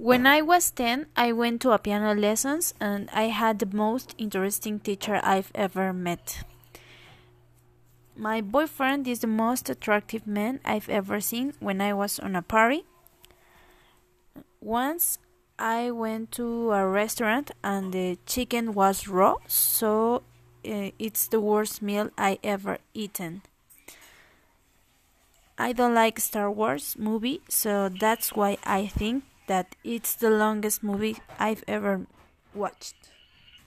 When I was 10, I went to a piano lessons and I had the most interesting teacher I've ever met. My boyfriend is the most attractive man I've ever seen when I was on a party. Once I went to a restaurant and the chicken was raw, so uh, it's the worst meal I ever eaten. I don't like Star Wars movie, so that's why I think that it's the longest movie I've ever watched.